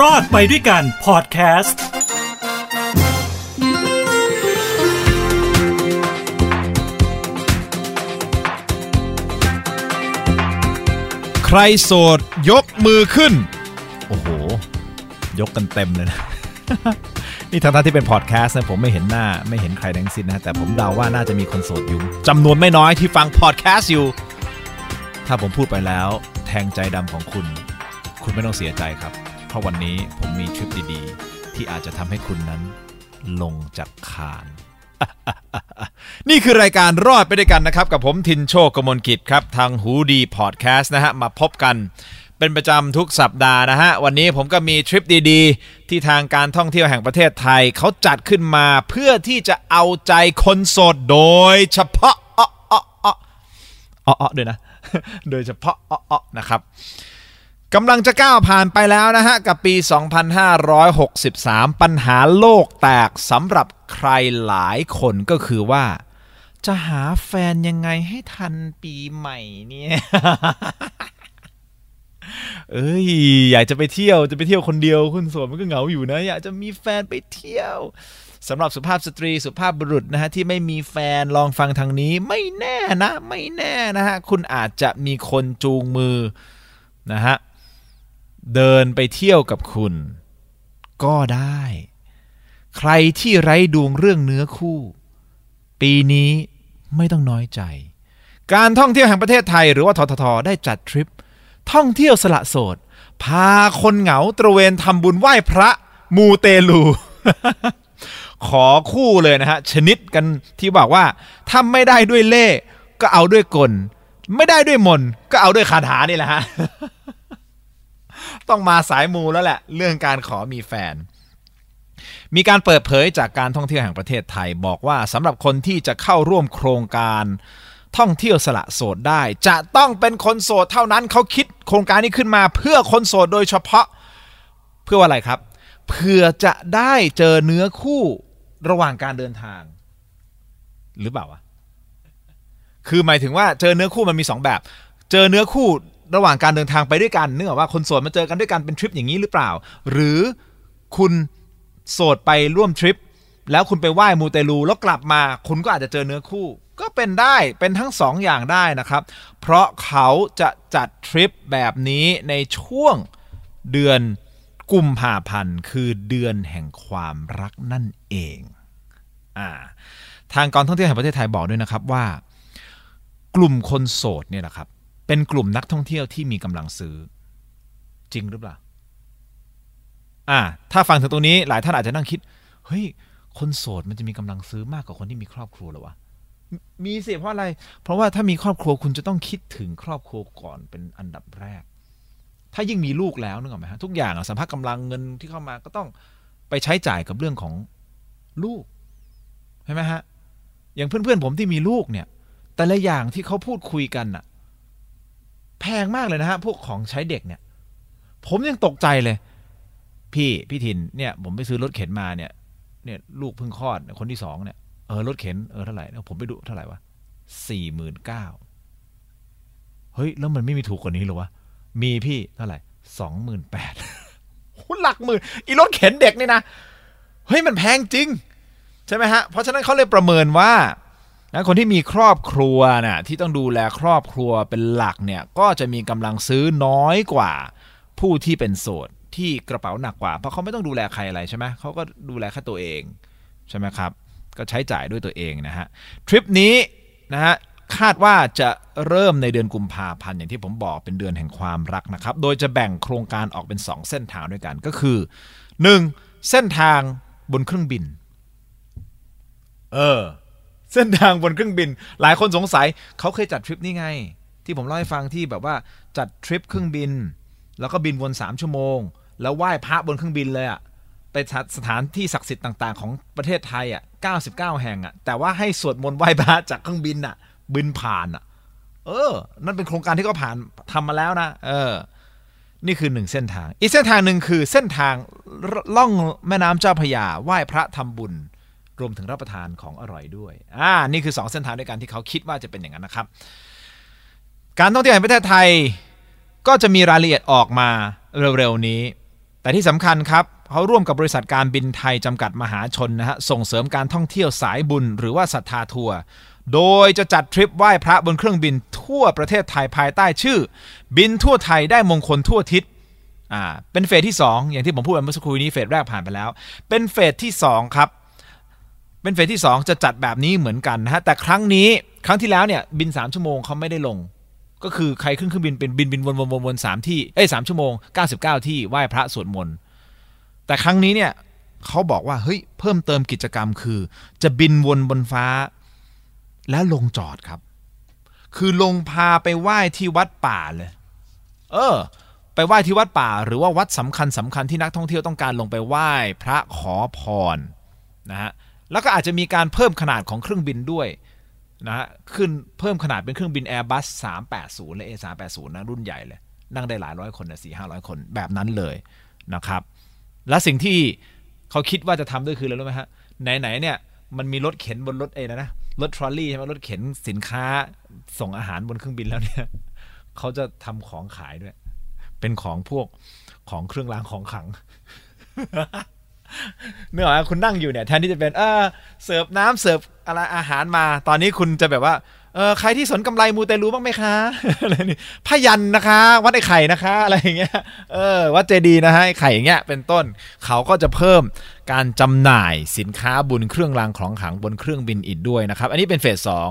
รอดไปด้วยกันพอดแคสต์ใครโสดยกมือขึ้น โอ้โห ยกกันเต็มเลยนะ นี่ทางท่านที่เป็นพอดแคสต์นะผมไม่เห็นหน้าไม่เห็นใครทั้งสิ้นนะ แต่ผมเดาว่าน่าจะมีคนโสดอยู่จำนวนไม่น้อยที่ฟังพอดแคสต์อยู่ ถ้าผมพูดไปแล้ว แทงใจดำของคุณ คุณไม่ต้องเสียใจครับ เพราะวันนี้ผมมีทริปดีๆ ที่อาจจะทำให้คุณนั้นลงจากคาน นี่คือรายการรอดไปด้วยกันนะครับ กับผมทินโชคกมลกิจครับ ทางหูดีพอดแคสต์นะฮะ มาพบกันเป็นประจำทุกสัปดาห์นะฮะ วันนี้ผมก็มีทริปดีๆ ที่ทางการท่องเที่ยวแห่งประเทศไทย เขาจัดขึ้นมาเพื่อที่จะเอาใจคนโสดโดยเฉพาะอ้ออ้ออ้ออ้อด้วยนะ โดยเฉพาะอ้อนะครับ กำลังจะก้าวผ่านไปแล้วนะฮะ กับปี 2563 ปัญหาโลกแตกสำหรับใครหลายคนก็คือว่า จะหาแฟนยังไงให้ทันปีใหม่เนี่ย เอ้ย อยากจะไปเที่ยวจะไปเที่ยวคนเดียวคุณโสดมันก็เหงาอยู่นะ อยากจะมีแฟนไปเที่ยวสำหรับสุภาพสตรีสุภาพบุรุษนะฮะที่ไม่มีแฟนลองฟังทางนี้ไม่แน่นะ ไม่แน่นะฮะคุณอาจจะมีคนจูงมือนะฮะ เดินไปเที่ยวกับคุณ ก็ได้ ใครที่ไร้ดวงเรื่องเนื้อคู่ ปีนี้ไม่ต้องน้อยใจ การท่องเที่ยวแห่งประเทศไทยหรือว่าทททได้จัดทริป ท่องเที่ยวสละโสด พาคนเหงาตระเวนทำบุญไหว้พระมูเตลู ขอคู่เลยนะฮะ ชนิดกันที่บอกว่าถ้าไม่ได้ด้วยเล่ก็เอาด้วยกล ไม่ได้ด้วยมนก็เอาด้วยคาถานี่แหละฮะ ต้องมาสายมูแล้วแหละ เรื่องการขอมีแฟน มีการเปิดเผยจากการท่องเที่ยวแห่งประเทศไทยบอกว่าสำหรับคนที่จะเข้าร่วมโครงการท่องเที่ยวสละโสดได้ จะต้องเป็นคนโสดเท่านั้นเขาคิดโครงการนี้ขึ้นมาเพื่อคนโสดโดยเฉพาะ เพื่ออะไรครับ เพื่อจะได้เจอเนื้อคู่ระหว่างการเดินทาง หรือเปล่าวะคือหมายถึงว่าเจอเนื้อคู่มันมีสองแบบ เจอเนื้อคู่ ระหว่างการเดินทางไปด้วยกันเนึกออกว่าคนโสดมาเจอกันด้วยกันเป็นทริปอย่างนี้หรือเปล่า หรือคุณโสดไปร่วมทริป แล้วคุณไปไหว้มูเตลูแล้วกลับมา คุณก็อาจจะเจอเนื้อคู่ ก็เป็นได้เป็นทั้งสองอย่างได้นะครับ เพราะเขาจะจัดทริปแบบนี้ในช่วงเดือนกุมภาพันธ์คือเดือนแห่งความรักนั่นเองอ่าทางการท่องเที่ยวแห่งประเทศไทยบอกด้วยนะครับว่า กลุ่มคนโสดเนี่ยนะครับ เป็นกลุ่มนักท่องเที่ยวที่มีกำลังซื้อ จริงหรือเปล่าอ่า ถ้าฟังถึงตรงนี้หลายท่านอาจจะนั่งคิด เฮ้ย คนโสดมันจะมีกำลังซื้อมากกว่าคนที่มีครอบครัวหรอวะมีสิเพราะอะไร เพราะว่าถ้ามีครอบครัวคุณจะต้องคิดถึงครอบครัวก่อนเป็นอันดับแรก ถ้ายิ่งมีลูกแล้วนึกออกไหมฮะทุกอย่างอะสัมภาระกำลังเงินที่เข้ามาก็ต้องไปใช้จ่ายกับเรื่องของลูกใช่ไหมฮะอย่างเพื่อนๆผมที่มีลูกเนี่ย แต่ละอย่างที่เขาพูดคุยกันน่ะ แพงมากเลยนะฮะพวกของใช้เด็กเนี่ย ผมยังตกใจเลย พี่พี่ทินเนี่ย ผมไปซื้อรถเข็นมาเนี่ย เนี่ย ลูกเพิ่งคลอดคนที่สองเนี่ยเออรถเข็นเออเท่าไหร่แล้วผมไปดูเท่าไหร่วะสี่หมื่นเก้าเฮ้ย แล้วมันไม่มีถูกกว่านี้หรอวะมีพี่เท่าไหร่สองหมื่นแปดหลักหมื่นอีรถเข็นเด็กนี่นะเฮ้ยมันแพงจริง ใช่ไหมฮะ เพราะฉะนั้นเขาเลยประเมินว่า นะคนที่มีครอบครัวน่ะที่ต้องดูแลครอบครัวเป็นหลักเนี่ยก็จะมีกำลังซื้อน้อยกว่าผู้ที่เป็นโสดที่กระเป๋าหนักกว่า เพราะเขาไม่ต้องดูแลใครอะไรใช่ไหมเขาก็ดูแลแค่ตัวเองใช่ไหมครับ ก็ใช้จ่ายด้วยตัวเองนะฮะทริปนี้นะฮะคาดว่าจะเริ่มในเดือนกุมภาพันธ์อย่างที่ผมบอกเป็นเดือนแห่งความรักนะครับ โดยจะแบ่งโครงการออกเป็น 2 เส้นทางด้วยกันก็คือ 1. เส้นทางบนเครื่องบิน เออ เส้นทางบนเครื่องบิน หลายคนสงสัยเขาเคยจัดทริปนี้ไง ที่ผมเล่าให้ฟังที่แบบว่าจัดทริปเครื่องบิน แล้วก็บินวน3ชั่วโมง แล้วไหว้พระบนเครื่องบินเลยอะไปสถานที่ศักดิ์สิทธิ์ต่าง ๆ ของประเทศไทยอะ 99 แห่งอะ แต่ว่าให้สวดมนต์ไหว้พระจากเครื่องบินอะ บินผ่านอะ เออ นั่นเป็นโครงการที่เขาผ่านทำมาแล้วนะ เออ นี่คือหนึ่งเส้นทาง อีกเส้นทางหนึ่งคือเส้นทางล่องแม่น้ำเจ้าพระยาไหว้พระทำบุญ รวมถึงรับประทานของอร่อยด้วย อ่า นี่คือสองเส้นทางด้วยกันที่เขาคิดว่าจะเป็นอย่างนั้นนะครับ การท่องเที่ยวแห่งประเทศไทย ก็จะมีรายละเอียดออกมาเร็วๆนี้ แต่ที่สำคัญครับเขาร่วมกับบริษัทการบินไทยจำกัดมหาชนนะฮะ ส่งเสริมการท่องเที่ยวสายบุญหรือว่าศรัทธาทัวร์ โดยจะจัดทริปไหว้พระบนเครื่องบินทั่วประเทศไทยภายใต้ชื่อ บินทั่วไทยได้มงคลทั่วทิศอ่า เป็นเฟสที่ 2 อย่างที่ผมพูดไปเมื่อสักครู่นี้เฟสแรกผ่านไปแล้ว เป็นเฟสที่2ครับ เป็นเฟสที่ 2 จะจัดแบบนี้เหมือนกันนะฮะแต่ครั้งนี้ครั้งที่แล้วเนี่ยบิน 3 ชั่วโมงเขาไม่ได้ลง ก็คือใครขึ้นเครื่องบินเป็นบินบินวนวนวนวนสามที่เอ้ยสามชั่วโมง 99 ที่ไหว้พระสวดมนต์แต่ครั้งนี้เนี่ยเขาบอกว่าเฮ้ยเพิ่มเติมกิจกรรมคือ จะบินวนบนฟ้า แล้วลงจอดครับ คือลงพาไปไหว้ที่วัดป่าเลย เออ ไปไหว้ที่วัดป่า หรือว่าวัดสำคัญสำคัญที่นักท่องเที่ยวต้องการลงไปไหว้พระขอพรนะฮะ แล้วก็อาจจะมีการเพิ่มขนาดของเครื่องบินด้วยนะฮะขึ้นเพิ่มขนาดเป็นเครื่องบิน Airbus 380 และ A380 นะรุ่นใหญ่เลย นั่งได้หลายร้อยคนนะสี่ห้าร้อยคนแบบนั้นเลยนะครับ และสิ่งที่เขาคิดว่าจะทำด้วยคืออะไรรู้ไหมฮะไหนๆเนี่ยมันมีรถเข็นบนรถเอนะนะรถทรอลลี่ใช่ไหมรถเข็นสินค้าส่งอาหารบนเครื่องบินแล้วเนี่ยเขาจะทำของขายด้วย เป็นของพวกของเครื่องรางของขลัง เนื่อหาคุณนั่งอยู่เนี่ยแทนที่จะเป็นเออเสิร์ฟน้ำเสิร์ฟอะไรอาหารมา ตอนนี้คุณจะแบบว่าเออใครที่สนกำไรมูเตลูบ้างไหมคะอะไรนี่พยันนะคะ วัดไอ้ไข่นะคะ อะไรอย่างเงี้ยเออวัดเจดีนะฮะไอ้ไข่อย่างเงี้ยเป็นต้นเขาก็จะเพิ่ม การจำหน่ายสินค้าบุญเครื่องรางของขลังบนเครื่องบินอีกด้วยนะครับ อันนี้เป็นเฟสสอง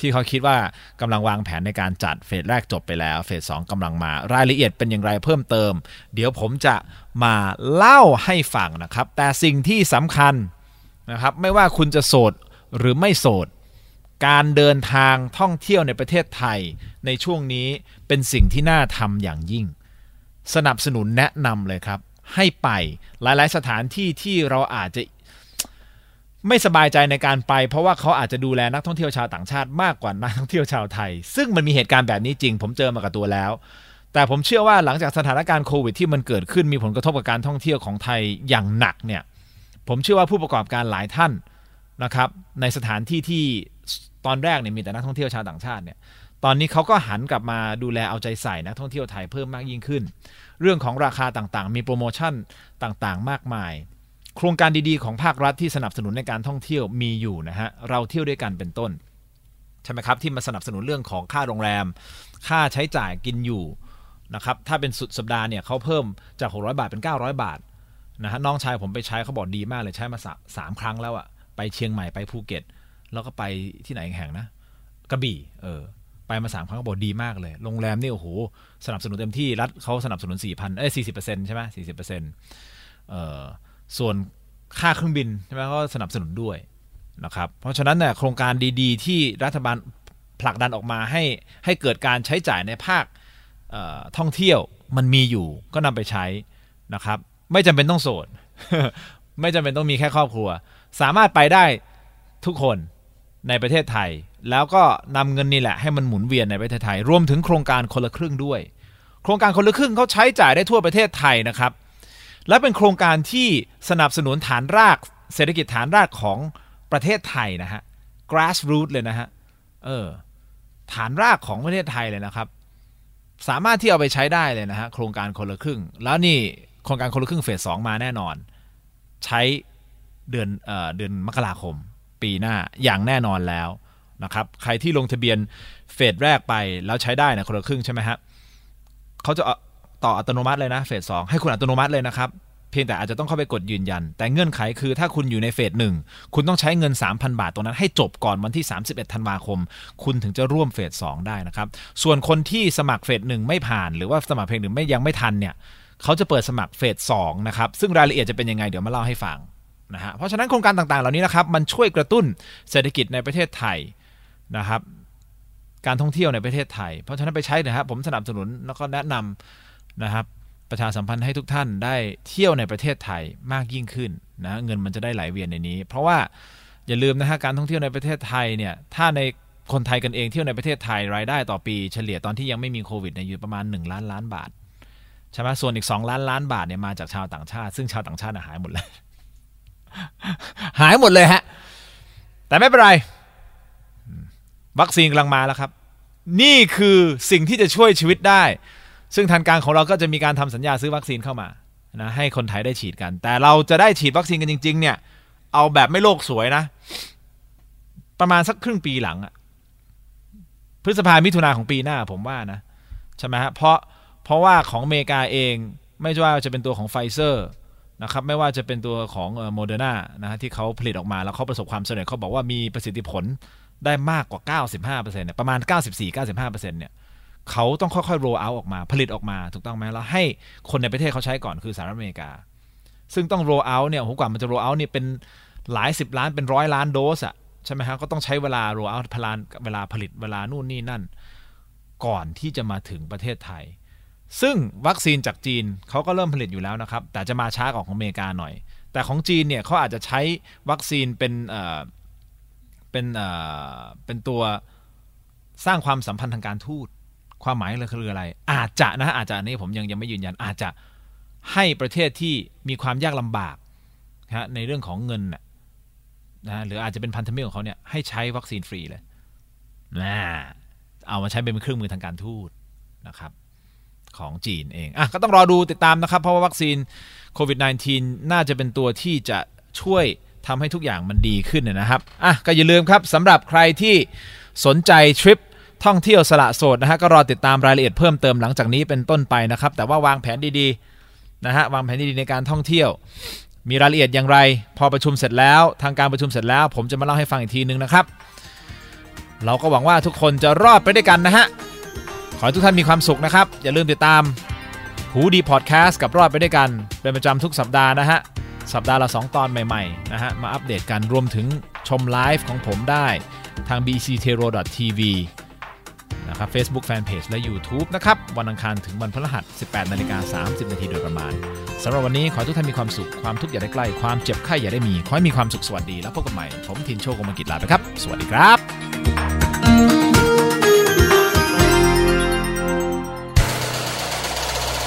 ที่เขาคิดว่ากำลังวางแผนในการจัดเฟสแรกจบไปแล้วเฟสสองกำลังมารายละเอียดเป็นอย่างไรเพิ่มเติม เดี๋ยวผมจะมาเล่าให้ฟังนะครับ แต่สิ่งที่สำคัญนะครับ ไม่ว่าคุณจะโสดหรือไม่โสดการเดินทางท่องเที่ยวในประเทศไทยในช่วงนี้เป็นสิ่งที่น่าทำอย่างยิ่ง สนับสนุนแนะนำเลยครับ ให้ไป หลาย ๆ สถานที่ที่เราอาจจะไม่สบายใจในการไป เพราะว่าเขาอาจจะดูแลนักท่องเที่ยวชาวต่างชาติมากกว่านักท่องเที่ยวชาวไทย ซึ่งมันมีเหตุการณ์แบบนี้จริง ผมเจอมากับตัวแล้ว แต่ผมเชื่อว่าหลังจากสถานการณ์โควิดที่มันเกิดขึ้นมีผลกระทบกับการท่องเที่ยวของไทยอย่างหนักเนี่ยผมเชื่อว่าผู้ประกอบการหลายท่านนะครับในสถานที่ที่ตอนแรกเนี่ยมีแต่นักท่องเที่ยวชาวต่างชาติเนี่ย ตอนนี้เขาก็หันกลับมาดูแลเอาใจใส่นักท่องเที่ยวไทยเพิ่มมากยิ่งขึ้น เรื่องของราคาต่างๆ มีโปรโมชั่นต่างๆ มากมาย โครงการดีๆ ของภาครัฐที่สนับสนุนในการท่องเที่ยวมีอยู่นะฮะเราเที่ยวด้วยกันเป็นต้นใช่ไหมครับที่มาสนับสนุนเรื่องของค่าโรงแรม ค่าใช้จ่ายกินอยู่นะครับถ้าเป็นสุดสัปดาห์เนี่ยเขาเพิ่มจาก 600 บาทเป็น 900 บาทนะฮะน้องชายผมไปใช้เขาบอกดีมากเลยใช้มาสามครั้งแล้วอะไปเชียงใหม่ไปภูเก็ต แล้วก็ไปที่ไหนแห่งนะกระบี่เออ มาสามครั้งก็บอกดีมากเลย โรงแรมนี่โอ้โหสนับสนุนเต็มที่รัฐเขาสนับสนุนสี่พันเอ้ยสี่สิบเปอร์เซ็นต์ใช่ไหมสี่สิบเปอร์เซ็นต์เอ่อส่วนค่าเครื่องบินใช่ไหมก็สนับสนุนด้วยนะครับเพราะฉะนั้นเนี่ยโครงการดีๆ ที่รัฐบาลผลักดันออกมาให้ให้เกิดการใช้จ่ายในภาคท่องเที่ยวมันมีอยู่ก็นำไปใช้นะครับ ไม่จำเป็นต้องโสด ไม่จำเป็นต้องมีแค่ครอบครัว สามารถไปได้ทุกคนในประเทศไทย แล้วก็นำเงินนี่แหละให้มันหมุนเวียนในประเทศไทย รวมถึงโครงการคนละครึ่งด้วย โครงการคนละครึ่งเขาใช้จ่ายได้ทั่วประเทศไทยนะครับ และเป็นโครงการที่สนับสนุนฐานรากเศรษฐกิจฐานรากของประเทศไทยนะฮะ grassroot เลยนะฮะ เออ ฐานรากของประเทศไทยเลยนะครับ สามารถที่เอาไปใช้ได้เลยนะฮะ โครงการคนละครึ่ง แล้วนี่โครงการคนละครึ่งเฟสสองมาแน่นอน ใช้เดือนเอ่อเดือนมกราคม ปีหน้าอย่างแน่นอนแล้ว นะครับใครที่ลงทะเบียนเฟสแรกไปแล้วใช้ได้นะคนละครึ่งใช่ไหมฮะเขาจะต่ออัตโนมัติเลยนะเฟสสองให้คุณอัตโนมัติเลยนะครับเพียงแต่อาจจะต้องเข้าไปกดยืนยัน แต่เงื่อนไขคือถ้าคุณอยู่ในเฟสหนึ่งคุณต้องใช้เงิน 3,000 บาทตรงนั้นให้จบก่อนวันที่ 31 ธันวาคม คุณถึงจะร่วมเฟสสองได้นะครับ ส่วนคนที่สมัครเฟสหนึ่งไม่ผ่าน หรือว่าสมัครเฟสหนึ่งไม่ยังไม่ทันเนี่ยเขาจะเปิดสมัครเฟสสองนะครับ ซึ่งรายละเอียดจะเป็นยังไงเดี๋ยวมาเล่าให้ฟังนะฮะเพราะฉะนั้นโครงการต่างๆ เหล่านี้นะครับมันช่วยกระตุ้นเศรษฐกิจในประเทศไทย นะครับ การท่องเที่ยวในประเทศไทย เพราะฉะนั้นไปใช้นะครับผมสนับสนุนแล้วก็แนะนำนะครับประชาสัมพันธ์ให้ทุกท่านได้เที่ยวในประเทศไทยมากยิ่งขึ้นนะเงินมันจะได้ไหลเวียนในนี้ เพราะว่าอย่าลืมนะฮะการท่องเที่ยวในประเทศไทยเนี่ยถ้าในคนไทยกันเองเที่ยวในประเทศไทยรายได้ต่อปีเฉลี่ยตอนที่ยังไม่มีโควิดเนี่ยอยู่ประมาณ 1 ล้านล้านบาทใช่ไหมส่วนอีก 2 ล้านล้านบาทเนี่ยมาจากชาวต่างชาติ ซึ่งชาวต่างชาติหายหมดเลย หายหมดเลยฮะ แต่ไม่เป็นไร วัคซีนกำลังมาแล้วครับ นี่คือสิ่งที่จะช่วยชีวิตได้ ซึ่งทางการของเราก็จะมีการทำสัญญาซื้อวัคซีนเข้ามานะให้คนไทยได้ฉีดกัน แต่เราจะได้ฉีดวัคซีนกันจริง ๆ เนี่ย เอาแบบไม่โลกสวยนะ ประมาณสักครึ่งปีหลังอะพฤษภามิถุนาของปีหน้าผมว่านะใช่ไหมฮะเพราะเพราะว่าของอเมริกาเองไม่ว่าจะเป็นตัวของไฟเซอร์นะครับไม่ว่าจะเป็นตัวของโมเดอร์นานะฮะที่เขาผลิตออกมาแล้วเขาประสบความสำเร็จเขาบอกว่ามีประสิทธิผล ได้มากกว่า 95%เนี่ยประมาณ 94-95%เนี่ยเขาต้องค่อยๆ roll out ออกมาผลิตออกมาถูกต้องไหมแล้วให้คนในประเทศเขาใช้ก่อนคือสหรัฐอเมริกา ซึ่งต้อง roll out เนี่ยโหกว่ามันจะ roll out เนี่ยเป็นหลายสิบล้านเป็นร้อยล้านโดสอะใช่ไหมฮะก็ต้องใช้เวลา roll out plan เวลาผลิตเวลานู่นนี่นั่น ก่อนที่จะมาถึงประเทศไทย ซึ่งวัคซีนจากจีนเขาก็เริ่มผลิตอยู่แล้วนะครับ แต่จะมาช้ากว่าของอเมริกาหน่อย แต่ของจีนเนี่ยเขาอาจจะใช้วัคซีนเป็น เป็นเอ่อเป็นตัวสร้างความสัมพันธ์ทางการทูตความหมายเลยคืออะไร อาจจะนะฮะอาจจะอันนี้ผมยังยังไม่ยืนยันอาจจะให้ประเทศที่มีความยากลำบากนะฮะในเรื่องของเงินนะนะหรืออาจจะเป็นพันธมิตรของเขาเนี่ยให้ใช้วัคซีนฟรีเลยนะเอามาใช้เป็นเครื่องมือทางการทูตนะครับของจีนเองอะก็ต้องรอดูติดตามนะครับ เพราะว่าวัคซีนโควิด -19 น่าจะเป็นตัวที่จะช่วย ทำให้ทุกอย่างมันดีขึ้นนะครับอะก็อย่าลืมครับสำหรับใครที่สนใจทริปท่องเที่ยวสละโสดนะฮะก็รอติดตามรายละเอียดเพิ่มเติมหลังจากนี้เป็นต้นไปนะครับ แต่ว่าวางแผนดีๆนะฮะวางแผนดีๆในการท่องเที่ยว มีรายละเอียดอย่างไร พอประชุมเสร็จแล้ว ทางการประชุมเสร็จแล้ว ผมจะมาเล่าให้ฟังอีกทีนึงนะครับ เราก็หวังว่าทุกคนจะรอดไปด้วยกันนะฮะขอให้ทุกท่านมีความสุขนะครับ อย่าลืมติดตามหูดีพอดแคสต์กับรอดไปด้วยกันเป็นประจำทุกสัปดาห์นะฮะ สัปดาห์ละ 2 ตอนใหม่ๆนะฮะมาอัปเดตกันรวมถึงชมไลฟ์ของผมได้ทาง bctero.tv นะครับ Facebook Fanpage และ YouTube นะครับ วันอังคารถึงวันพฤหัส 18นาฬิกา30 นาทีโดยประมาณสำหรับวันนี้ขอให้ทุกท่านมีความสุข ความทุกข์อย่าได้ใกล้ ความเจ็บไข้อย่าได้มี ขอให้มีความสุขสวัสดี แล้วพบกันใหม่ ผมทินโชคกมกิจลาไปครับ สวัสดีครับ